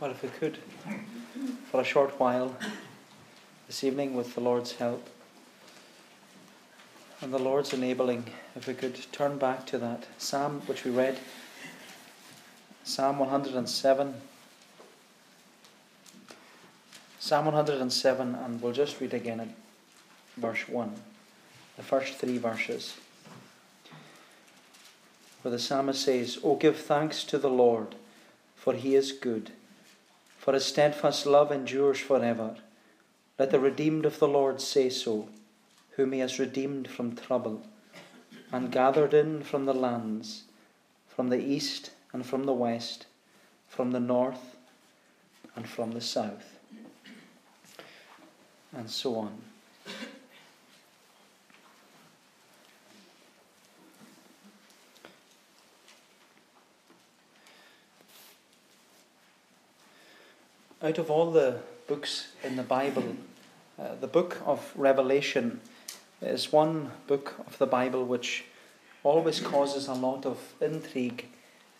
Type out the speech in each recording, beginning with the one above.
Well, if we could, for a short while this evening, with the Lord's help and the Lord's enabling, if we could turn back to that psalm which we read, Psalm 107. Psalm 107, and we'll just read again at verse 1, the first three verses, where the psalmist says, O give thanks to the Lord, for he is good for his steadfast love endures forever. Let the redeemed of the Lord say so, whom he has redeemed from trouble, and gathered in from the lands, from the east and from the west, from the north and from the south. And so on. Out of all the books in the Bible, uh, the book of Revelation is one book of the Bible which always causes a lot of intrigue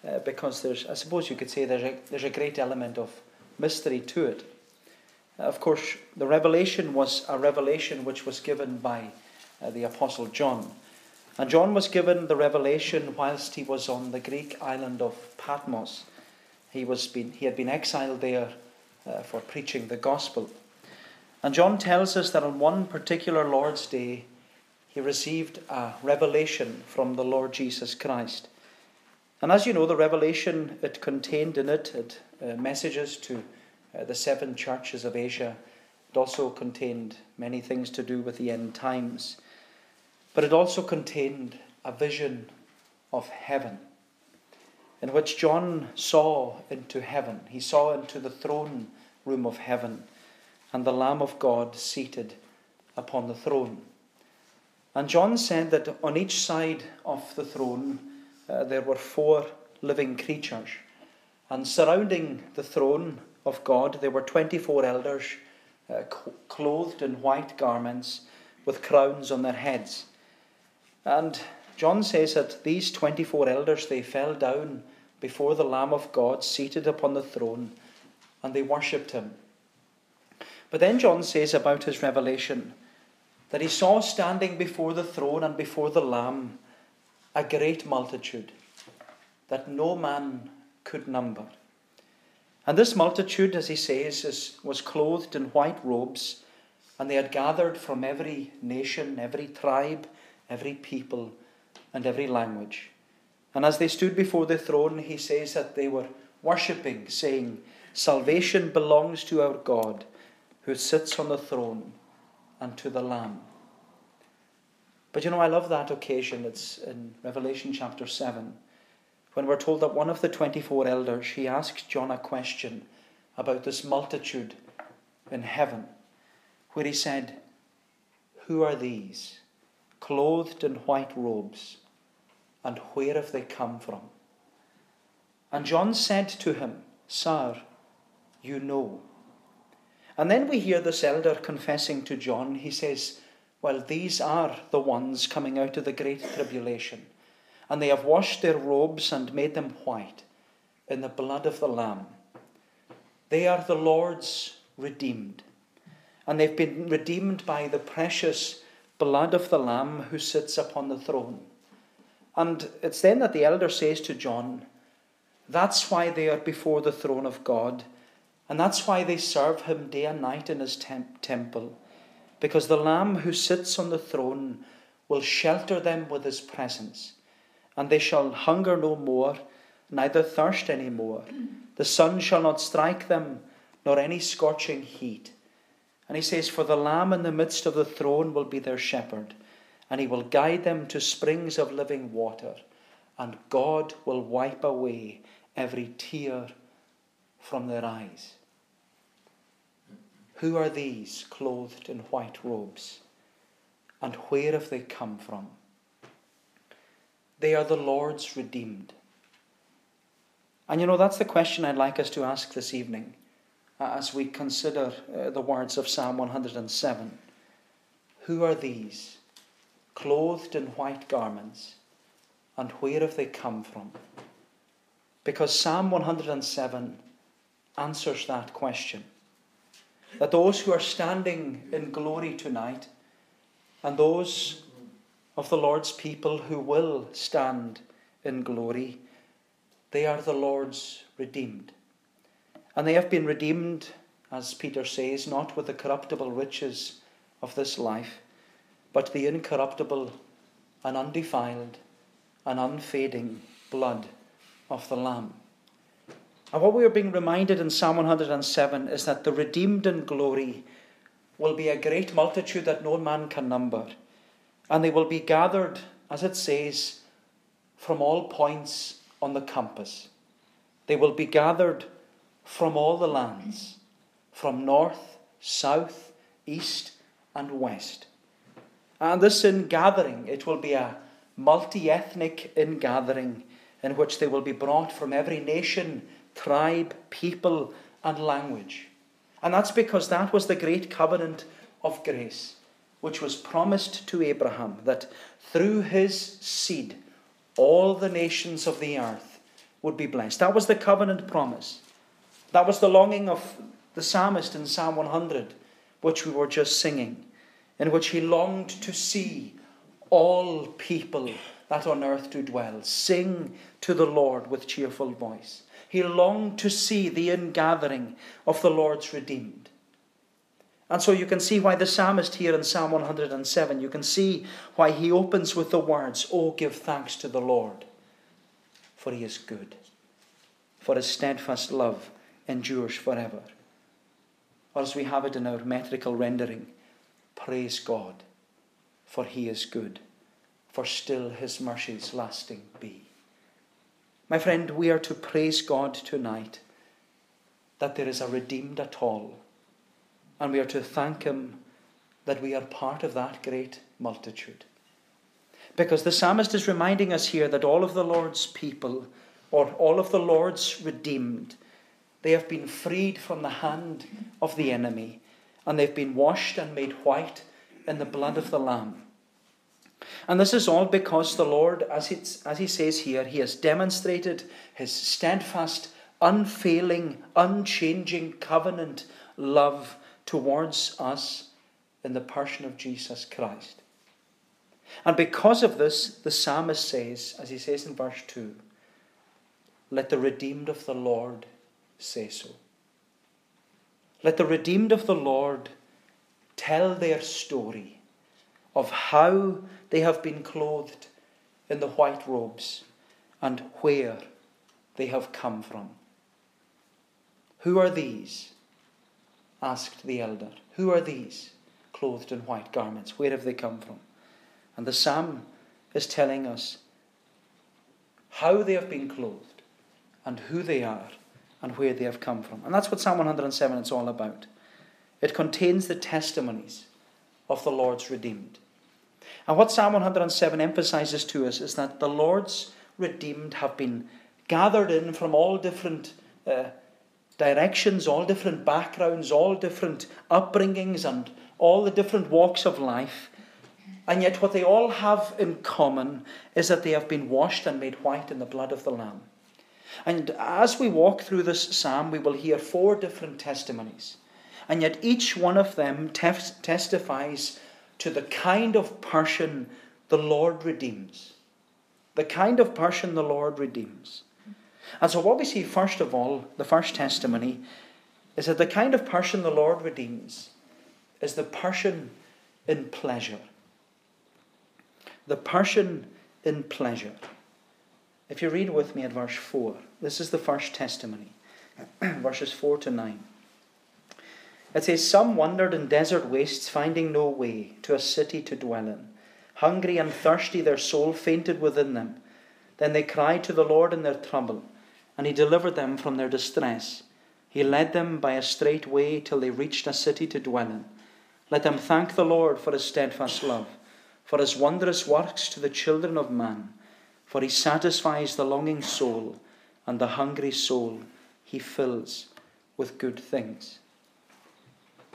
uh, because there's, I suppose you could say, there's a, there's a great element of mystery to it. Uh, of course, the revelation was a revelation which was given by uh, the Apostle John. And John was given the revelation whilst he was on the Greek island of Patmos. He, was been, he had been exiled there uh, for preaching the gospel. And John tells us that on one particular Lord's Day, he received a revelation from the Lord Jesus Christ. And as you know, the revelation it contained in it, it uh, messages to uh, the seven churches of Asia. It also contained many things to do with the end times. But it also contained a vision of heaven in which John saw into heaven. He saw into the throne room of heaven and the Lamb of God seated upon the throne. And John said that on each side of the throne uh, there were four living creatures. And surrounding the throne of God there were 24 elders uh, clothed in white garments with crowns on their heads. And John says that these 24 elders they fell down before the Lamb of God seated upon the throne, and they worshipped him. But then John says about his revelation that he saw standing before the throne and before the Lamb a great multitude that no man could number. And this multitude, as he says, is, was clothed in white robes, and they had gathered from every nation, every tribe, every people, and every language. And as they stood before the throne, he says that they were worshipping, saying, Salvation belongs to our God who sits on the throne and to the Lamb. But you know, I love that occasion. It's in Revelation chapter 7, when we're told that one of the 24 elders, he asked John a question about this multitude in heaven, where he said, Who are these, clothed in white robes? and where have they come from? And John said to him, Sir, you know. And then we hear this elder confessing to John. He says, Well, these are the ones coming out of the great tribulation, and they have washed their robes and made them white in the blood of the Lamb. They are the Lord's redeemed, and they've been redeemed by the precious blood of the Lamb who sits upon the throne. And it's then that the elder says to John, That's why they are before the throne of God, and that's why they serve him day and night in his temp- temple, because the Lamb who sits on the throne will shelter them with his presence, and they shall hunger no more, neither thirst any more. The sun shall not strike them, nor any scorching heat. And he says, For the Lamb in the midst of the throne will be their shepherd and he will guide them to springs of living water, and God will wipe away every tear from their eyes. Who are these clothed in white robes? And where have they come from? They are the Lord's redeemed. And you know, that's the question I'd like us to ask this evening as we consider uh, the words of Psalm 107. Who are these? clothed in white garments, and where have they come from? Because Psalm 107 answers that question. That those who are standing in glory tonight and those of the Lord's people who will stand in glory, they are the Lord's redeemed. And they have been redeemed, as Peter says, not with the corruptible riches of this life, but the incorruptible and undefiled and unfading blood of the Lamb. And what we are being reminded in Psalm 107 is that the redeemed in glory will be a great multitude that no man can number. And they will be gathered, as it says, from all points on the compass. They will be gathered from all the lands, from north, south, east, and west. And this ingathering, it will be a multi ethnic ingathering in which they will be brought from every nation, tribe, people, and language. And that's because that was the great covenant of grace, which was promised to Abraham that through his seed all the nations of the earth would be blessed. That was the covenant promise. That was the longing of the psalmist in Psalm 100, which we were just singing in which he longed to see all people that on earth do dwell sing to the Lord with cheerful voice. He longed to see the ingathering of the Lord's redeemed. And so you can see why the psalmist here in Psalm 107, you can see why he opens with the words, Oh, give thanks to the Lord, for he is good, for his steadfast love endures forever. Or as we have it in our metrical rendering, Praise God, for he is good, for still his mercies lasting be. My friend, we are to praise God tonight that there is a redeemed at all, and we are to thank him that we are part of that great multitude. Because the psalmist is reminding us here that all of the Lord's people, or all of the Lord's redeemed, they have been freed from the hand of the enemy and they've been washed and made white in the blood of the Lamb. And this is all because the Lord, as, it's, as he says here, he has demonstrated his steadfast, unfailing, unchanging covenant love towards us in the person of Jesus Christ. And because of this, the psalmist says, as he says in verse 2, let the redeemed of the Lord say so. Let the redeemed of the Lord tell their story of how they have been clothed in the white robes and where they have come from. Who are these? asked the elder. Who are these clothed in white garments? Where have they come from? And the psalm is telling us how they have been clothed and who they are and where they have come from. And that's what Psalm 107 is all about. It contains the testimonies of the Lord's redeemed. And what Psalm 107 emphasizes to us is that the Lord's redeemed have been gathered in from all different uh, directions, all different backgrounds, all different upbringings, and all the different walks of life. And yet, what they all have in common is that they have been washed and made white in the blood of the Lamb. And as we walk through this psalm, we will hear four different testimonies. And yet each one of them testifies to the kind of person the Lord redeems. The kind of person the Lord redeems. And so, what we see first of all, the first testimony, is that the kind of person the Lord redeems is the person in pleasure. The person in pleasure. If you read with me at verse 4, this is the first testimony, verses 4 to 9. It says, Some wandered in desert wastes, finding no way to a city to dwell in. Hungry and thirsty, their soul fainted within them. Then they cried to the Lord in their trouble, and He delivered them from their distress. He led them by a straight way till they reached a city to dwell in. Let them thank the Lord for His steadfast love, for His wondrous works to the children of man for he satisfies the longing soul, and the hungry soul he fills with good things.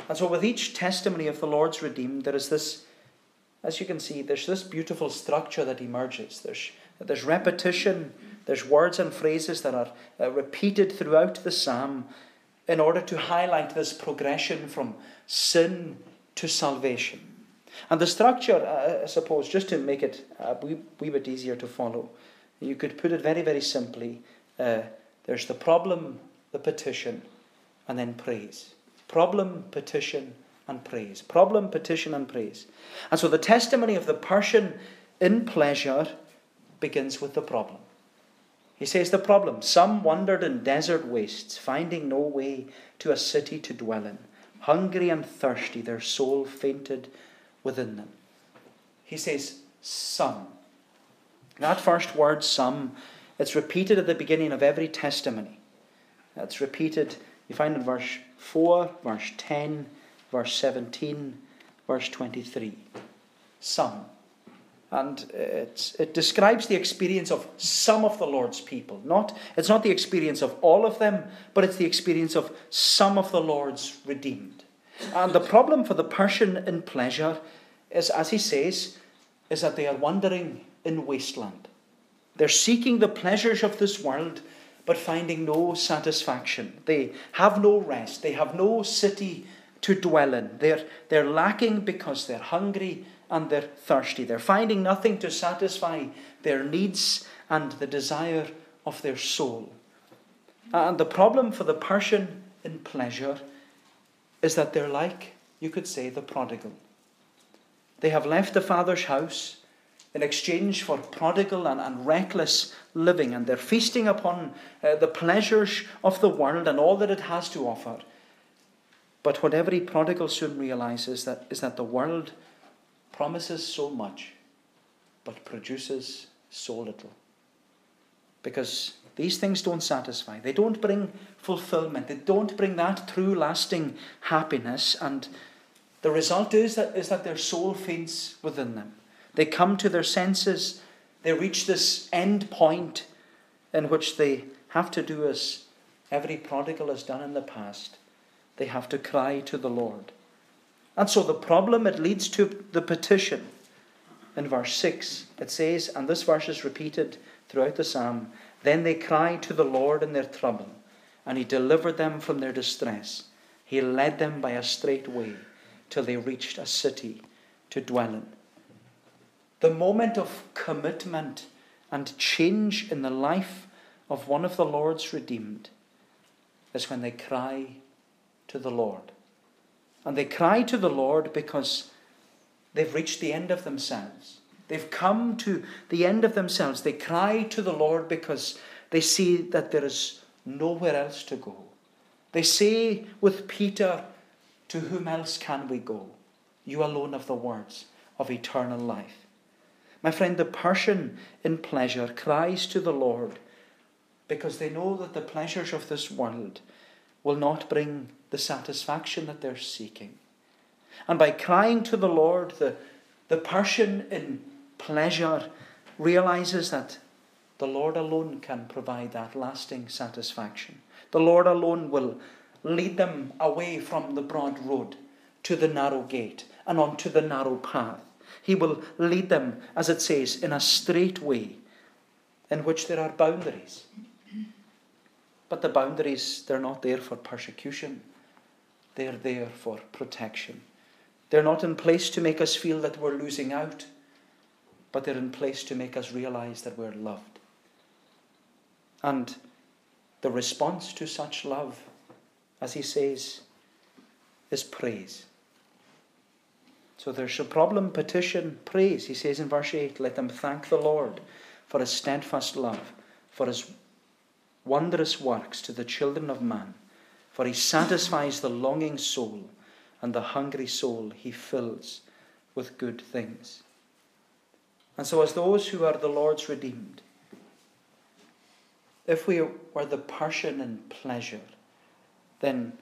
And so, with each testimony of the Lord's redeemed, there is this, as you can see, there's this beautiful structure that emerges. There's, there's repetition, there's words and phrases that are uh, repeated throughout the psalm, in order to highlight this progression from sin to salvation. And the structure, uh, I suppose, just to make it a wee, wee bit easier to follow, you could put it very, very simply. Uh, there's the problem, the petition, and then praise. Problem, petition, and praise. Problem, petition, and praise. And so the testimony of the person in pleasure begins with the problem. He says the problem some wandered in desert wastes, finding no way to a city to dwell in. Hungry and thirsty, their soul fainted within them. He says, some. That first word, some, it's repeated at the beginning of every testimony. It's repeated, you find in verse 4, verse 10, verse 17, verse 23. Some. And it describes the experience of some of the Lord's people. Not, it's not the experience of all of them, but it's the experience of some of the Lord's redeemed. And the problem for the person in pleasure is, as he says, is that they are wandering in wasteland. They're seeking the pleasures of this world, but finding no satisfaction. They have no rest. They have no city to dwell in. They're, they're lacking because they're hungry and they're thirsty. They're finding nothing to satisfy their needs and the desire of their soul. And the problem for the person in pleasure is that they're like, you could say, the prodigal. They have left the father's house in exchange for prodigal and, and reckless living, and they're feasting upon uh, the pleasures of the world and all that it has to offer. But what every prodigal soon realizes that, is that the world promises so much, but produces so little. Because these things don't satisfy. They don't bring fulfillment. They don't bring that true, lasting happiness. And the result is that, is that their soul faints within them. They come to their senses. They reach this end point in which they have to do as every prodigal has done in the past. They have to cry to the Lord. And so the problem, it leads to the petition. In verse 6, it says, and this verse is repeated throughout the psalm Then they cried to the Lord in their trouble, and he delivered them from their distress. He led them by a straight way till they reached a city to dwell in. The moment of commitment and change in the life of one of the Lord's redeemed is when they cry to the Lord. And they cry to the Lord because they've reached the end of themselves. They've come to the end of themselves. They cry to the Lord because they see that there is nowhere else to go. They say with Peter, To whom else can we go? You alone have the words of eternal life. My friend, the person in pleasure cries to the Lord because they know that the pleasures of this world will not bring the satisfaction that they're seeking. And by crying to the Lord, the, the person in pleasure realizes that the Lord alone can provide that lasting satisfaction. The Lord alone will lead them away from the broad road to the narrow gate and onto the narrow path. He will lead them, as it says, in a straight way in which there are boundaries. But the boundaries, they're not there for persecution. They're there for protection. They're not in place to make us feel that we're losing out, but they're in place to make us realize that we're loved. And the response to such love, as he says, is praise. So there's a problem, petition, praise. He says in verse 8, Let them thank the Lord for his steadfast love, for his wondrous works to the children of man. For he satisfies the longing soul, and the hungry soul he fills with good things. And so, as those who are the Lord's redeemed, if we were the person in pleasure, then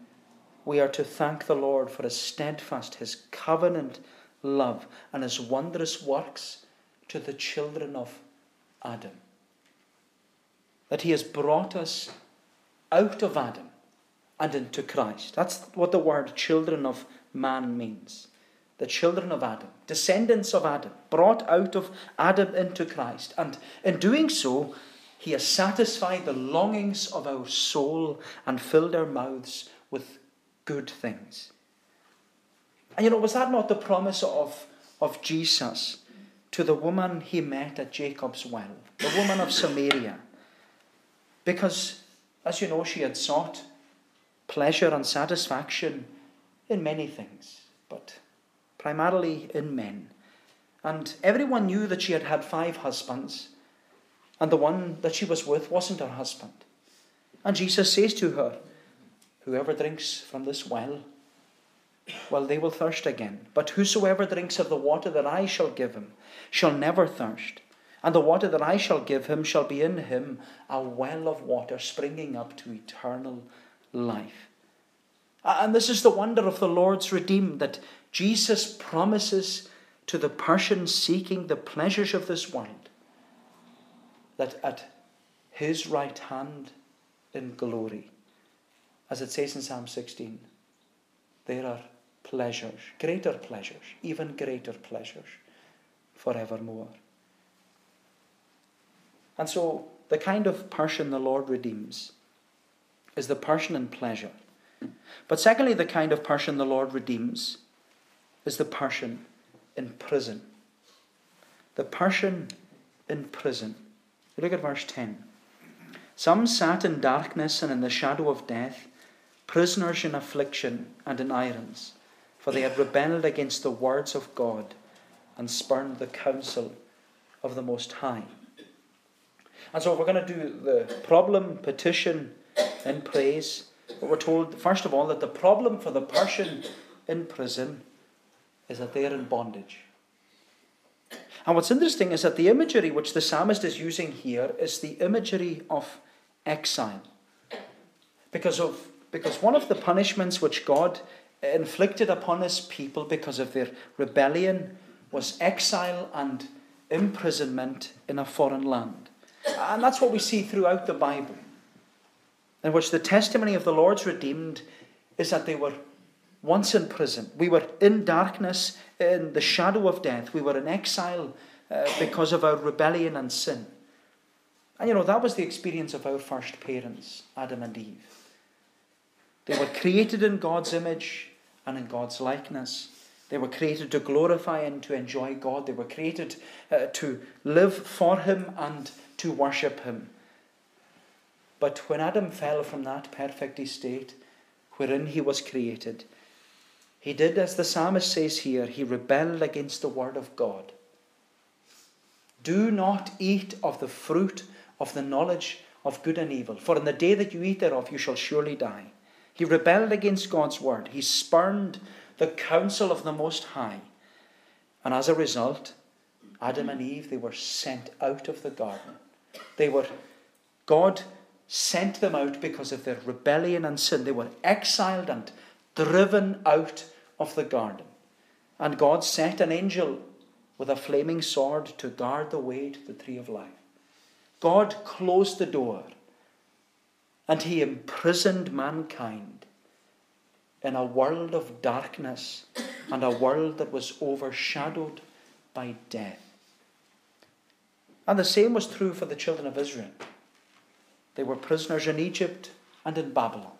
we are to thank the Lord for his steadfast, his covenant love, and his wondrous works to the children of Adam. That he has brought us out of Adam and into Christ. That's what the word children of man means. The children of Adam, descendants of Adam, brought out of Adam into Christ. And in doing so, he has satisfied the longings of our soul and filled our mouths with good things. And you know, was that not the promise of, of Jesus to the woman he met at Jacob's well, the woman of Samaria? Because, as you know, she had sought pleasure and satisfaction in many things, but primarily in men. And everyone knew that she had had five husbands, and the one that she was with wasn't her husband. And Jesus says to her, Whoever drinks from this well, well, they will thirst again. But whosoever drinks of the water that I shall give him shall never thirst. And the water that I shall give him shall be in him a well of water springing up to eternal life. And this is the wonder of the Lord's redeemed that Jesus promises to the person seeking the pleasures of this world that at his right hand in glory, as it says in Psalm 16, there are pleasures, greater pleasures, even greater pleasures forevermore. And so, the kind of person the Lord redeems is the person in pleasure. But secondly, the kind of person the Lord redeems is the person in prison. The person in prison. Look at verse 10. Some sat in darkness and in the shadow of death, prisoners in affliction and in irons, for they had rebelled against the words of God and spurned the counsel of the Most High. And so we're going to do the problem, petition, and praise. But we're told, first of all, that the problem for the person in prison is that they are in bondage. And what's interesting is that the imagery which the psalmist is using here is the imagery of exile. Because, of, because one of the punishments which God inflicted upon his people because of their rebellion was exile and imprisonment in a foreign land. And that's what we see throughout the Bible, in which the testimony of the Lord's redeemed is that they were once in prison. We were in darkness, in the shadow of death. We were in exile uh, because of our rebellion and sin. And you know, that was the experience of our first parents, Adam and Eve. They were created in God's image and in God's likeness. They were created to glorify and to enjoy God. They were created uh, to live for Him and to worship Him. But when Adam fell from that perfect estate wherein he was created, he did as the psalmist says here, he rebelled against the word of God. Do not eat of the fruit of the knowledge of good and evil, for in the day that you eat thereof you shall surely die. He rebelled against God's word. He spurned the counsel of the Most High. And as a result, Adam and Eve, they were sent out of the garden. They were, God sent them out because of their rebellion and sin. They were exiled and driven out of the garden. And God set an angel with a flaming sword to guard the way to the tree of life. God closed the door and he imprisoned mankind in a world of darkness and a world that was overshadowed by death. And the same was true for the children of Israel. They were prisoners in Egypt and in Babylon.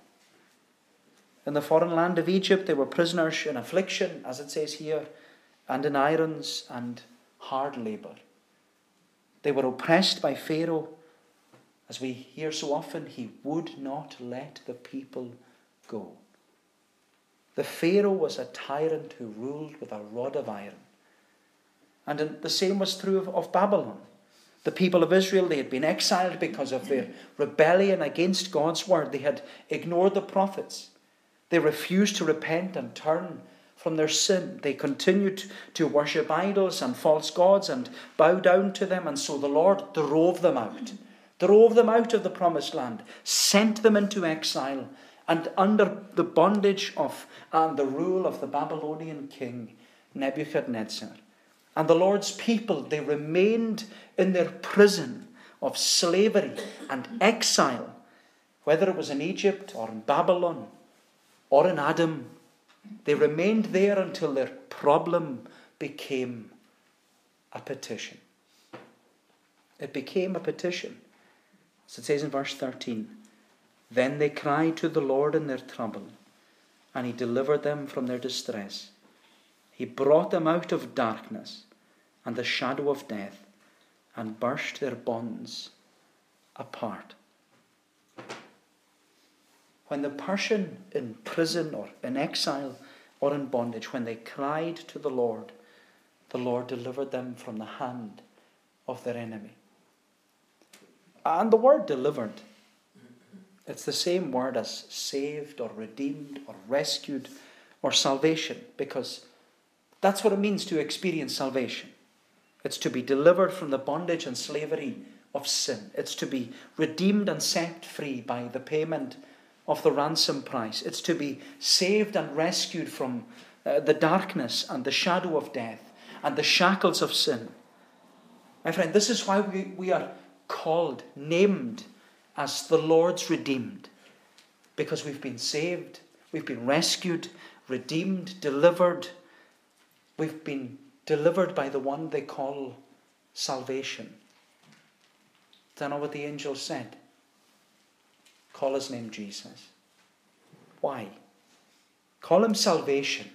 In the foreign land of Egypt, they were prisoners in affliction, as it says here, and in irons and hard labour. They were oppressed by Pharaoh. As we hear so often, he would not let the people go. The Pharaoh was a tyrant who ruled with a rod of iron. And the same was true of, of Babylon. The people of Israel, they had been exiled because of their rebellion against God's word. They had ignored the prophets. They refused to repent and turn from their sin. They continued to worship idols and false gods and bow down to them, and so the Lord drove them out, drove them out of the promised land, sent them into exile, and under the bondage of and the rule of the Babylonian king Nebuchadnezzar. And the Lord's people, they remained in their prison of slavery and exile, whether it was in Egypt or in Babylon or in Adam. They remained there until their problem became a petition. It became a petition. As it says in verse 13 Then they cried to the Lord in their trouble, and he delivered them from their distress. He brought them out of darkness and the shadow of death and burst their bonds apart. When the person in prison or in exile or in bondage, when they cried to the Lord, the Lord delivered them from the hand of their enemy. And the word delivered, it's the same word as saved or redeemed or rescued or salvation, because that's what it means to experience salvation. It's to be delivered from the bondage and slavery of sin. It's to be redeemed and set free by the payment of the ransom price. It's to be saved and rescued from uh, the darkness and the shadow of death and the shackles of sin. My friend, this is why we, we are called, named as the Lord's redeemed. Because we've been saved, we've been rescued, redeemed, delivered. We've been delivered by the one they call salvation. Is that not what the angel said? His name Jesus. Why? Call him salvation,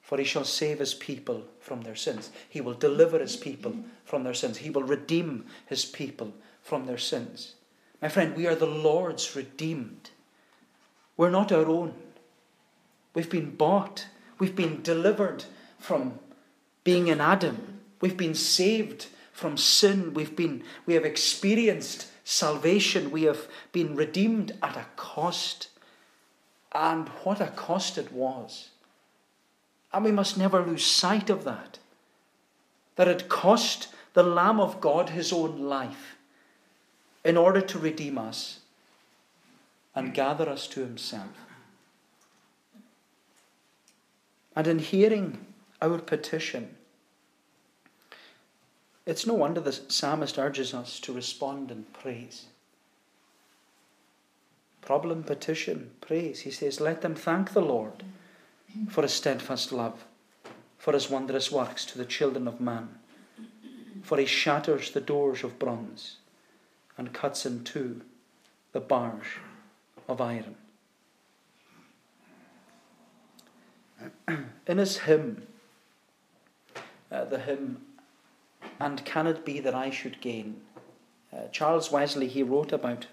for he shall save his people from their sins. He will deliver his people from their sins. He will redeem his people from their sins. My friend, we are the Lord's redeemed. We're not our own. We've been bought. We've been delivered from being in Adam. We've been saved from sin. We've been, we have experienced salvation. We have been redeemed at a cost. And what a cost it was. And we must never lose sight of that. That it cost the Lamb of God his own life in order to redeem us and gather us to himself. And in hearing our petition, it's no wonder the psalmist urges us to respond in praise. Problem, petition, praise. He says, Let them thank the Lord for his steadfast love, for his wondrous works to the children of man. For he shatters the doors of bronze and cuts in two the bars of iron. In his hymn, uh, the hymn, And Can It Be That I Should Gain? Uh, Charles Wesley, he wrote about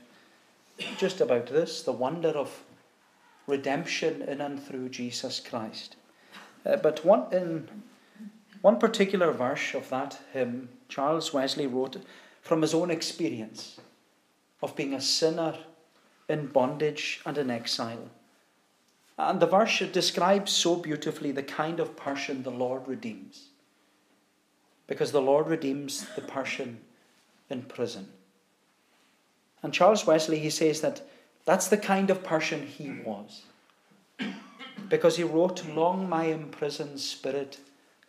just about this the wonder of redemption in and through Jesus Christ. Uh, but one, in one particular verse of that hymn, Charles Wesley wrote from his own experience of being a sinner in bondage and in exile. And the verse describes so beautifully the kind of person the Lord redeems. Because the Lord redeems the person in prison. And Charles Wesley, he says that that's the kind of person he was. Because he wrote, Long my imprisoned spirit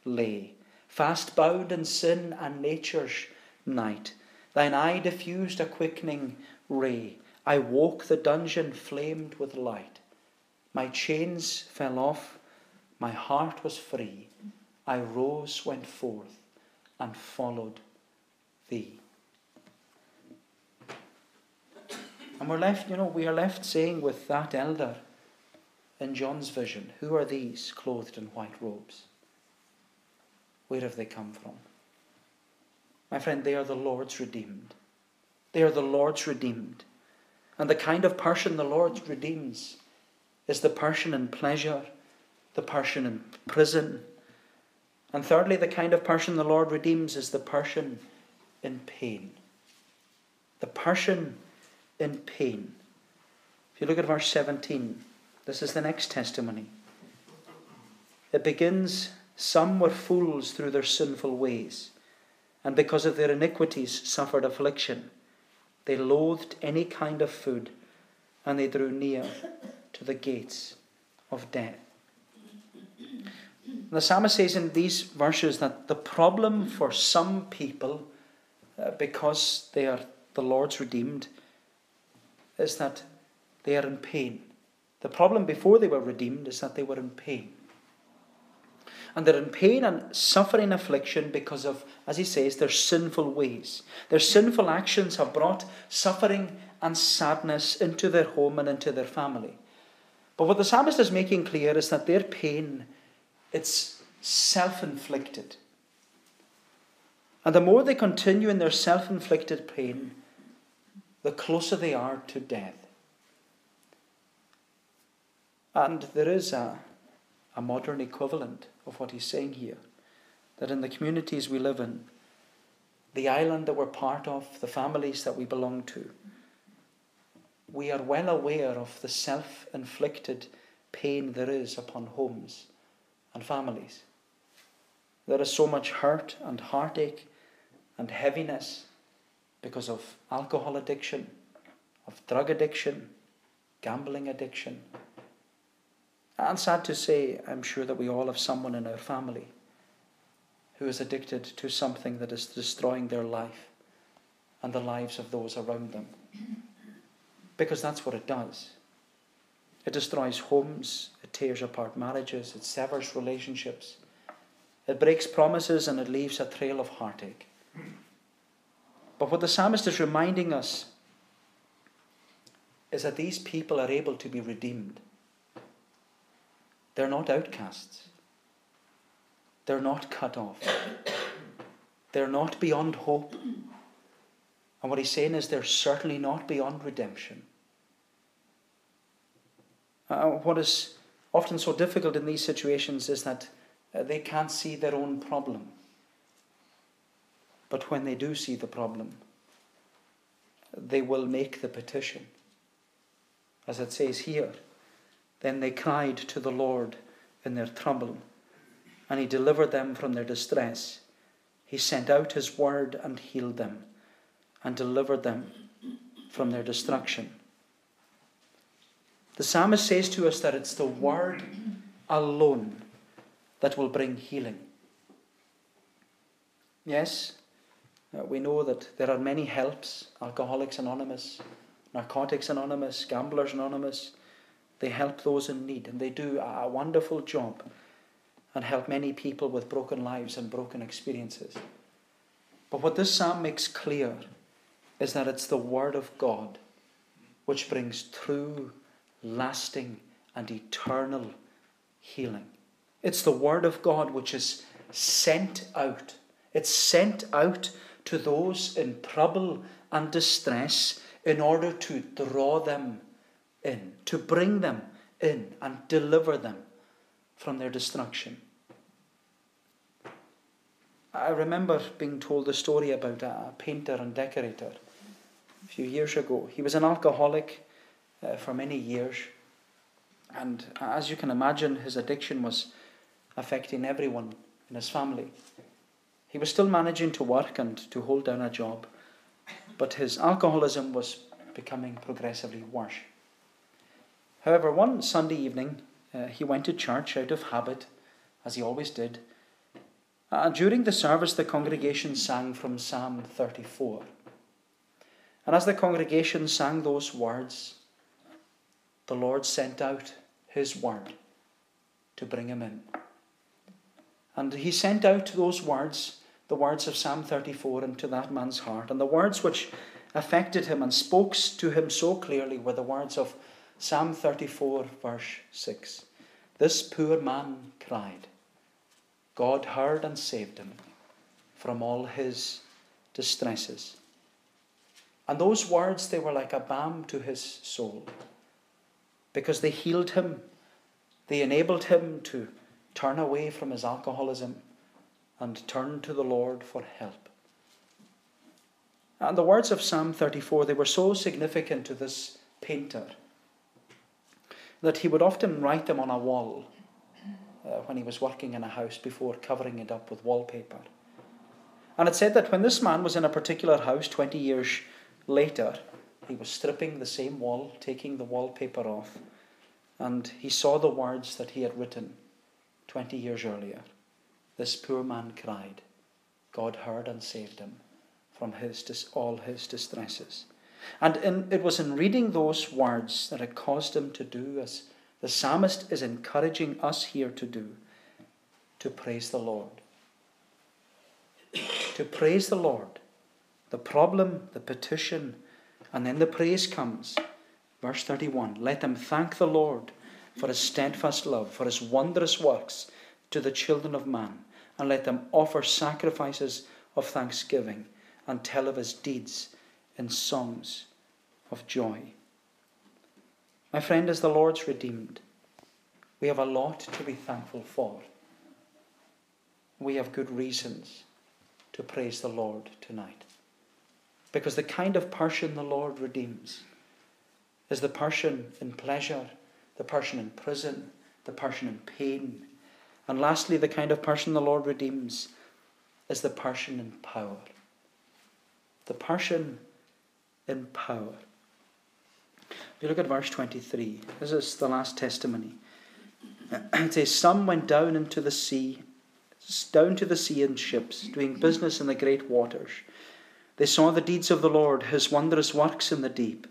lay, fast bound in sin and nature's night. Thine eye diffused a quickening ray. I woke, the dungeon flamed with light. My chains fell off, my heart was free. I rose, went forth, and followed thee. And we're left, you know, we are left saying with that elder in John's vision, Who are these clothed in white robes? Where have they come from? My friend, they are the Lord's redeemed. They are the Lord's redeemed. And the kind of person the Lord redeems is the person in pleasure, the person in prison. And thirdly, the kind of person the Lord redeems is the person in pain. The person in pain. If you look at verse 17, this is the next testimony. It begins Some were fools through their sinful ways and because of their iniquities suffered affliction. They loathed any kind of food, and they drew near to the gates of death. The psalmist says in these verses that the problem for some people, uh, because they are the Lord's redeemed, is that they are in pain. The problem before they were redeemed is that they were in pain and they're in pain and suffering affliction because of, as he says, their sinful ways. Their sinful actions have brought suffering and sadness into their home and into their family. But what the psalmist is making clear is that their pain, it's self-inflicted. And the more they continue in their self-inflicted pain, the closer they are to death. And there is a, a modern equivalent of what he's saying here that in the communities we live in, the island that we're part of, the families that we belong to, we are well aware of the self inflicted pain there is upon homes and families. There is so much hurt and heartache and heaviness because of alcohol addiction, of drug addiction, gambling addiction. And sad to say, I'm sure that we all have someone in our family who is addicted to something that is destroying their life and the lives of those around them. Because that's what it does. It destroys homes, it tears apart marriages, it severs relationships, it breaks promises, and it leaves a trail of heartache. But what the psalmist is reminding us is that these people are able to be redeemed. They're not outcasts. They're not cut off. They're not beyond hope. And what he's saying is they're certainly not beyond redemption. Uh, what is often so difficult in these situations is that uh, they can't see their own problem. But when they do see the problem, they will make the petition. As it says here, then they cried to the Lord in their trouble, and he delivered them from their distress. He sent out his word and healed them, and delivered them from their destruction. The psalmist says to us that it's the word alone that will bring healing. Yes, uh, we know that there are many helps Alcoholics Anonymous, Narcotics Anonymous, Gamblers Anonymous. They help those in need, and they do a wonderful job and help many people with broken lives and broken experiences. But what this psalm makes clear is that it's the Word of God which brings true, lasting, and eternal healing. It's the Word of God which is sent out. It's sent out to those in trouble and distress in order to draw them in, to bring them in and deliver them from their destruction. I remember being told a story about a painter and decorator a few years ago. He was an alcoholic uh, for many years, and as you can imagine, his addiction was affecting everyone in his family. He was still managing to work and to hold down a job, but his alcoholism was becoming progressively worse. However, one Sunday evening, uh, he went to church out of habit, as he always did. And during the service, the congregation sang from Psalm 34. And as the congregation sang those words, the Lord sent out his word to bring him in. And he sent out those words the words of Psalm 34 into that man's heart. And the words which affected him and spoke to him so clearly were the words of Psalm 34, verse 6. This poor man cried. God heard and saved him from all his distresses. And those words, they were like a balm to his soul because they healed him, they enabled him to turn away from his alcoholism and turn to the Lord for help. And the words of Psalm 34, they were so significant to this painter that he would often write them on a wall uh, when he was working in a house before covering it up with wallpaper. And it said that when this man was in a particular house 20 years later, he was stripping the same wall, taking the wallpaper off, and he saw the words that he had written 20 years earlier. This poor man cried. God heard and saved him from his, dis- all his distresses. And in, it was in reading those words that it caused him to do as the psalmist is encouraging us here to do to praise the Lord. to praise the Lord. The problem, the petition, and then the praise comes. Verse 31 Let them thank the Lord for his steadfast love, for his wondrous works to the children of man, and let them offer sacrifices of thanksgiving and tell of his deeds in songs of joy. My friend, as the Lord's redeemed, we have a lot to be thankful for. We have good reasons to praise the Lord tonight. Because the kind of person the Lord redeems is the person in pleasure, the person in prison, the person in pain. And lastly, the kind of person the Lord redeems is the person in power. The person in power. If you look at verse 23, this is the last testimony. It says, Some went down into the sea, down to the sea in ships, doing business in the great waters. They saw the deeds of the Lord, his wondrous works in the deep.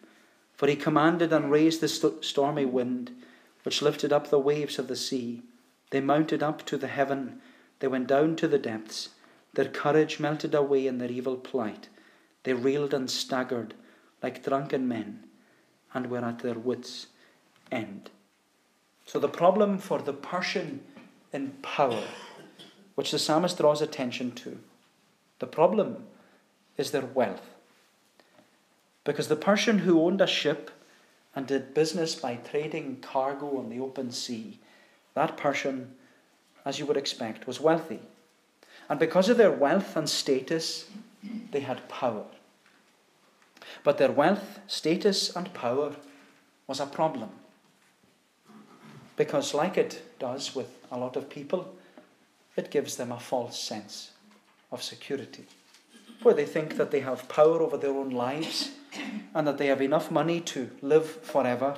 For he commanded and raised the st- stormy wind, which lifted up the waves of the sea. They mounted up to the heaven, they went down to the depths. Their courage melted away in their evil plight. They reeled and staggered like drunken men, and were at their wits' end. So, the problem for the person in power, which the psalmist draws attention to, the problem is their wealth. Because the person who owned a ship and did business by trading cargo on the open sea, that person, as you would expect, was wealthy. And because of their wealth and status, they had power. But their wealth, status, and power was a problem. Because, like it does with a lot of people, it gives them a false sense of security, where they think that they have power over their own lives and that they have enough money to live forever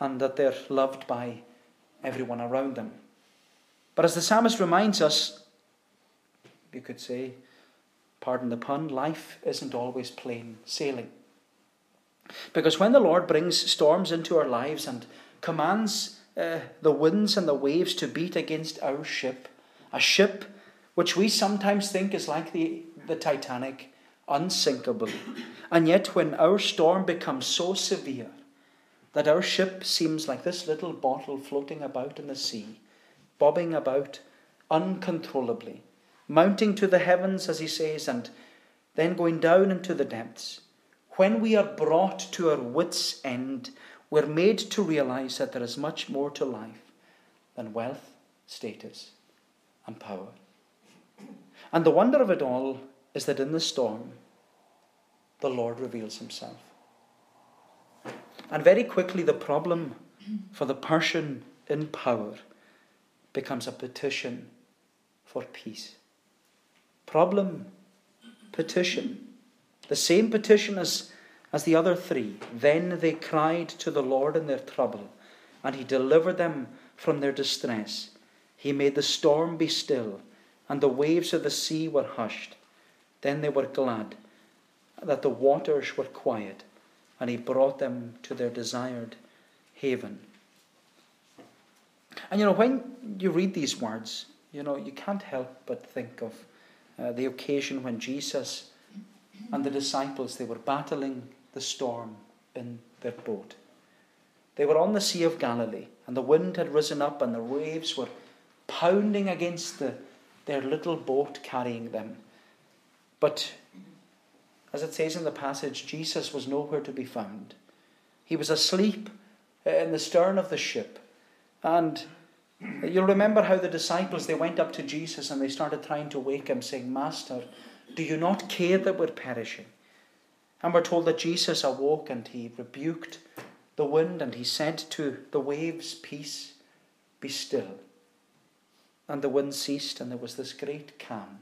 and that they're loved by everyone around them. But as the psalmist reminds us, you could say, pardon the pun, life isn't always plain sailing. Because when the Lord brings storms into our lives and commands uh, the winds and the waves to beat against our ship, a ship which we sometimes think is like the, the Titanic, unsinkable. And yet, when our storm becomes so severe that our ship seems like this little bottle floating about in the sea, bobbing about uncontrollably, mounting to the heavens, as he says, and then going down into the depths, when we are brought to our wits' end, we're made to realize that there is much more to life than wealth, status, and power. And the wonder of it all is that in the storm, the Lord reveals himself. And very quickly, the problem for the person in power becomes a petition for peace. Problem, petition. The same petition as, as the other three. Then they cried to the Lord in their trouble, and he delivered them from their distress. He made the storm be still, and the waves of the sea were hushed. Then they were glad that the waters were quiet, and he brought them to their desired haven. And you know, when you read these words, you know, you can't help but think of uh, the occasion when Jesus and the disciples they were battling the storm in their boat. They were on the Sea of Galilee, and the wind had risen up, and the waves were pounding against the, their little boat carrying them. But as it says in the passage, Jesus was nowhere to be found. He was asleep uh, in the stern of the ship. And you'll remember how the disciples they went up to Jesus and they started trying to wake him, saying, Master, do you not care that we're perishing? And we're told that Jesus awoke and he rebuked the wind and he said to the waves, Peace, be still. And the wind ceased and there was this great calm.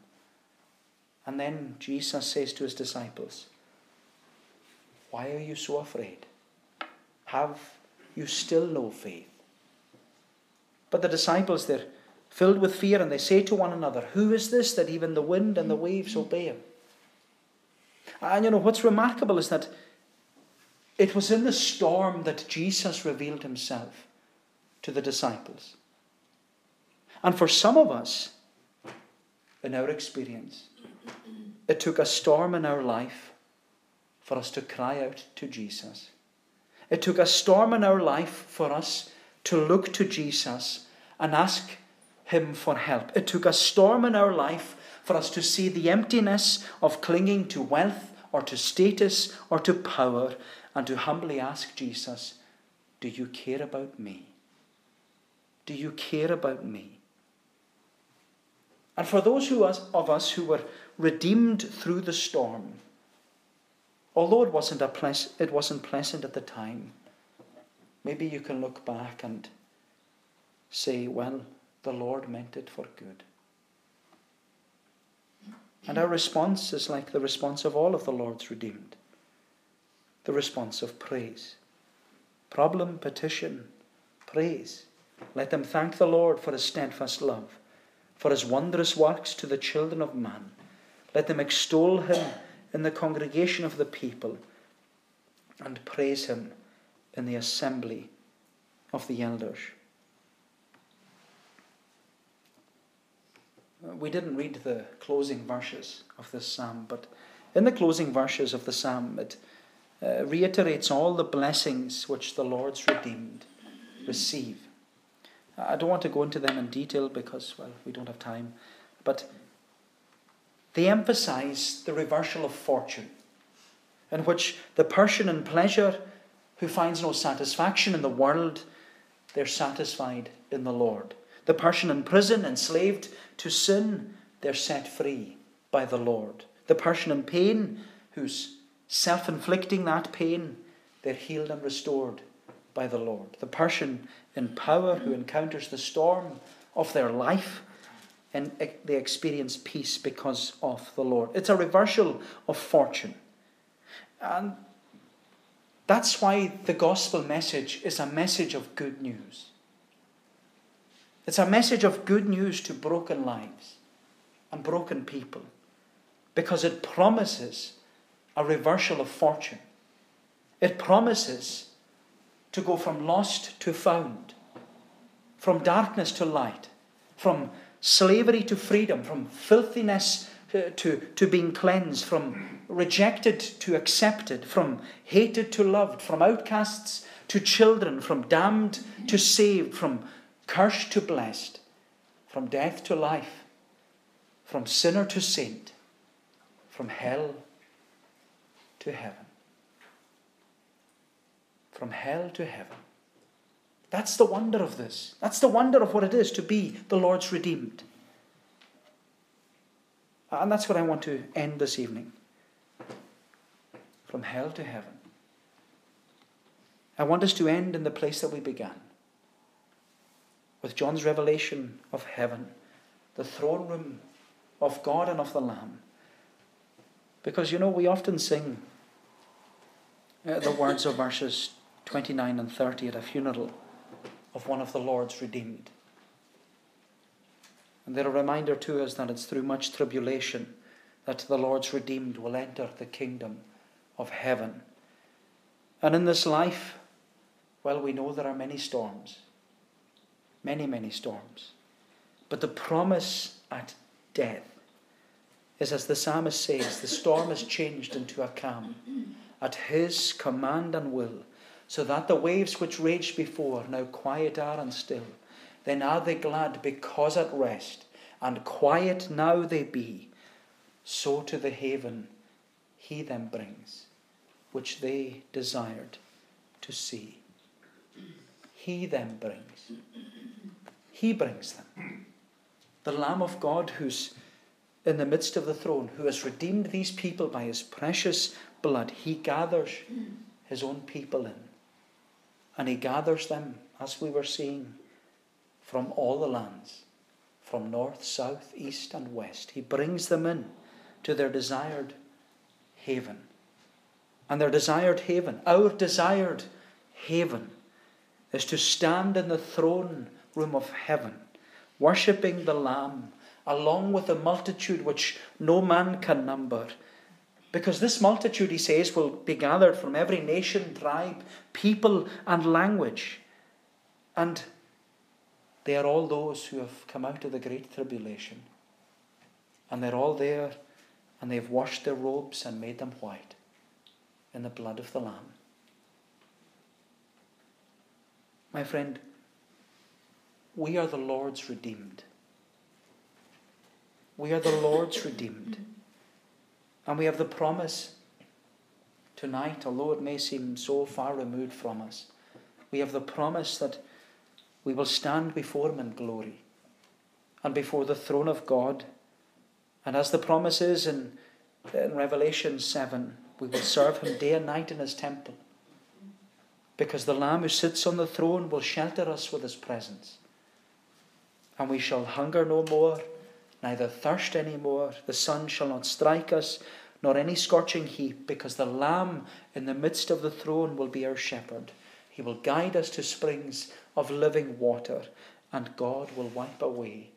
And then Jesus says to his disciples, Why are you so afraid? Have you still no faith? But the disciples, they're filled with fear and they say to one another, Who is this that even the wind and the waves obey him? And you know, what's remarkable is that it was in the storm that Jesus revealed himself to the disciples. And for some of us, in our experience, it took a storm in our life for us to cry out to Jesus. It took a storm in our life for us to look to Jesus and ask Him for help. It took a storm in our life for us to see the emptiness of clinging to wealth or to status or to power and to humbly ask Jesus, Do you care about me? Do you care about me? And for those who, of us who were redeemed through the storm, although it wasn't, a ple- it wasn't pleasant at the time, maybe you can look back and say, Well, the Lord meant it for good. And our response is like the response of all of the Lord's redeemed the response of praise. Problem, petition, praise. Let them thank the Lord for his steadfast love, for his wondrous works to the children of man. Let them extol him in the congregation of the people and praise him in the assembly of the elders. We didn't read the closing verses of this psalm, but in the closing verses of the psalm, it uh, reiterates all the blessings which the Lord's redeemed receive. I don't want to go into them in detail because, well, we don't have time, but they emphasize the reversal of fortune, in which the person in pleasure who finds no satisfaction in the world, they're satisfied in the Lord. The person in prison, enslaved to sin, they're set free by the Lord. The person in pain, who's self inflicting that pain, they're healed and restored by the Lord. The person in power who encounters the storm of their life, and they experience peace because of the Lord. It's a reversal of fortune. And that's why the gospel message is a message of good news. It's a message of good news to broken lives and broken people because it promises a reversal of fortune. It promises to go from lost to found, from darkness to light, from slavery to freedom, from filthiness uh, to, to being cleansed, from rejected to accepted, from hated to loved, from outcasts to children, from damned to saved, from cursed to blessed, from death to life, from sinner to saint, from hell to heaven. From hell to heaven. That's the wonder of this. That's the wonder of what it is to be the Lord's redeemed. And that's what I want to end this evening. From hell to heaven. I want us to end in the place that we began with John's revelation of heaven, the throne room of God and of the Lamb. Because, you know, we often sing uh, the words of verses 29 and 30 at a funeral of one of the Lord's redeemed. And they're a reminder to us that it's through much tribulation that the Lord's redeemed will enter the kingdom of heaven. And in this life, well, we know there are many storms, many, many storms. But the promise at death is, as the psalmist says, the storm is changed into a calm at his command and will, so that the waves which raged before now quiet are and still. Then are they glad because at rest, and quiet now they be. So to the haven he them brings, which they desired to see. He them brings. He brings them. The Lamb of God who's in the midst of the throne, who has redeemed these people by his precious blood, he gathers his own people in. And he gathers them, as we were seeing, from all the lands, from north, south, east, and west. He brings them in to their desired haven. And their desired haven, our desired haven, is to stand in the throne room of heaven, worshipping the Lamb, along with a multitude which no man can number because this multitude, he says, will be gathered from every nation, tribe, people, and language. And they are all those who have come out of the great tribulation. And they're all there, and they've washed their robes and made them white in the blood of the Lamb. My friend, we are the Lord's redeemed. We are the Lord's redeemed. And we have the promise tonight, although it may seem so far removed from us, we have the promise that we will stand before Him in glory and before the throne of God. And as the promise is in, in Revelation 7, we will serve Him day and night in His temple. Because the Lamb who sits on the throne will shelter us with His presence. And we shall hunger no more, neither thirst any more. The sun shall not strike us, nor any scorching heat, because the Lamb in the midst of the throne will be our shepherd. He will guide us to springs of living water, and God will wipe away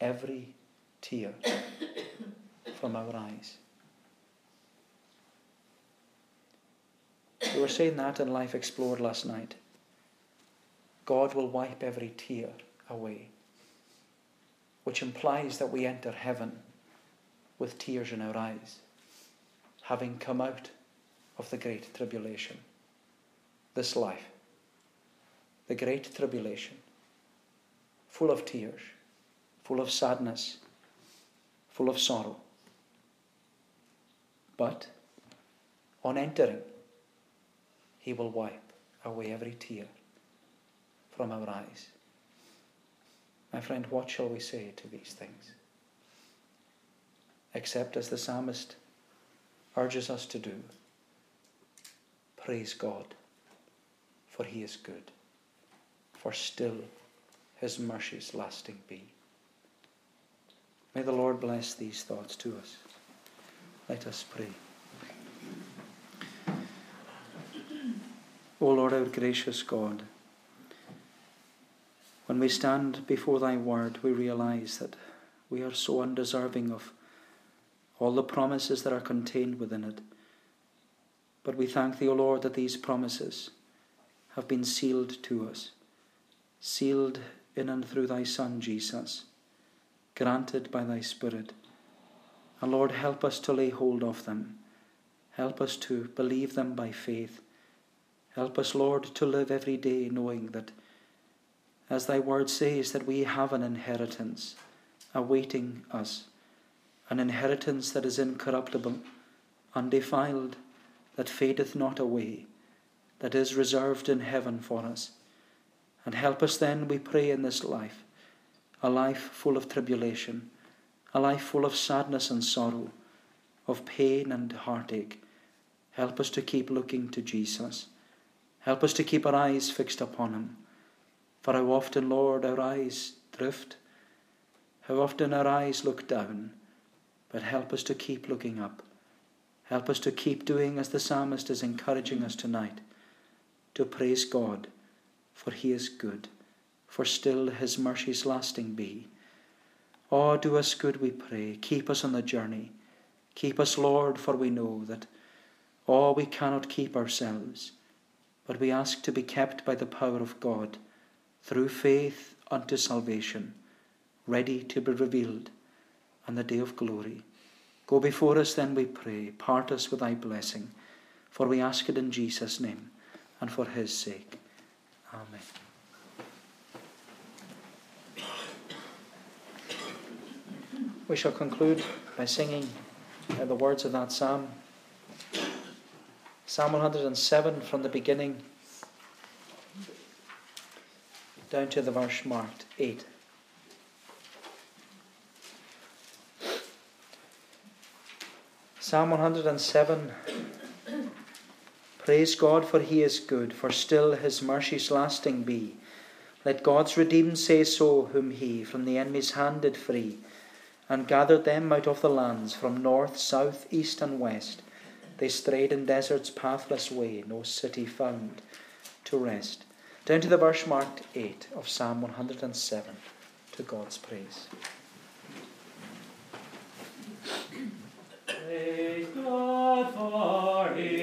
every tear from our eyes. We were saying that in Life Explored last night. God will wipe every tear away, which implies that we enter heaven with tears in our eyes, having come out of the great tribulation. This life, the great tribulation, full of tears, full of sadness, full of sorrow. But on entering, he will wipe away every tear from our eyes. My friend, what shall we say to these things? Except as the psalmist urges us to do praise God, for he is good, for still his mercies lasting be. May the Lord bless these thoughts to us. Let us pray. O Lord, our gracious God, when we stand before Thy Word, we realize that we are so undeserving of all the promises that are contained within it. But we thank Thee, O Lord, that these promises have been sealed to us, sealed in and through Thy Son, Jesus granted by thy Spirit. And Lord, help us to lay hold of them. Help us to believe them by faith. Help us, Lord, to live every day knowing that, as thy word says, that we have an inheritance awaiting us, an inheritance that is incorruptible, undefiled, that fadeth not away, that is reserved in heaven for us. And help us then, we pray, in this life a life full of tribulation, a life full of sadness and sorrow, of pain and heartache. Help us to keep looking to Jesus. Help us to keep our eyes fixed upon Him. For how often, Lord, our eyes drift, how often our eyes look down, but help us to keep looking up. Help us to keep doing as the psalmist is encouraging us tonight, to praise God, for He is good for still his mercies lasting be. Oh, do us good, we pray. Keep us on the journey. Keep us, Lord, for we know that, oh, we cannot keep ourselves, but we ask to be kept by the power of God through faith unto salvation, ready to be revealed on the day of glory. Go before us, then, we pray. Part us with thy blessing, for we ask it in Jesus' name and for his sake. Amen. we shall conclude by singing uh, the words of that psalm. Psalm 107 from the beginning down to the verse marked 8. Psalm 107 Praise God, for he is good, for still his mercies lasting be. Let God's redeemed say so, whom he from the enemy's hand did free and gathered them out of the lands from north, south, east, and west. They strayed in desert's pathless way, no city found to rest. Down to the verse marked 8 of Psalm 107 to God's praise. Praise God for He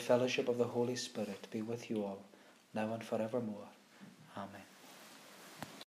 The fellowship of the Holy Spirit be with you all, now and forevermore.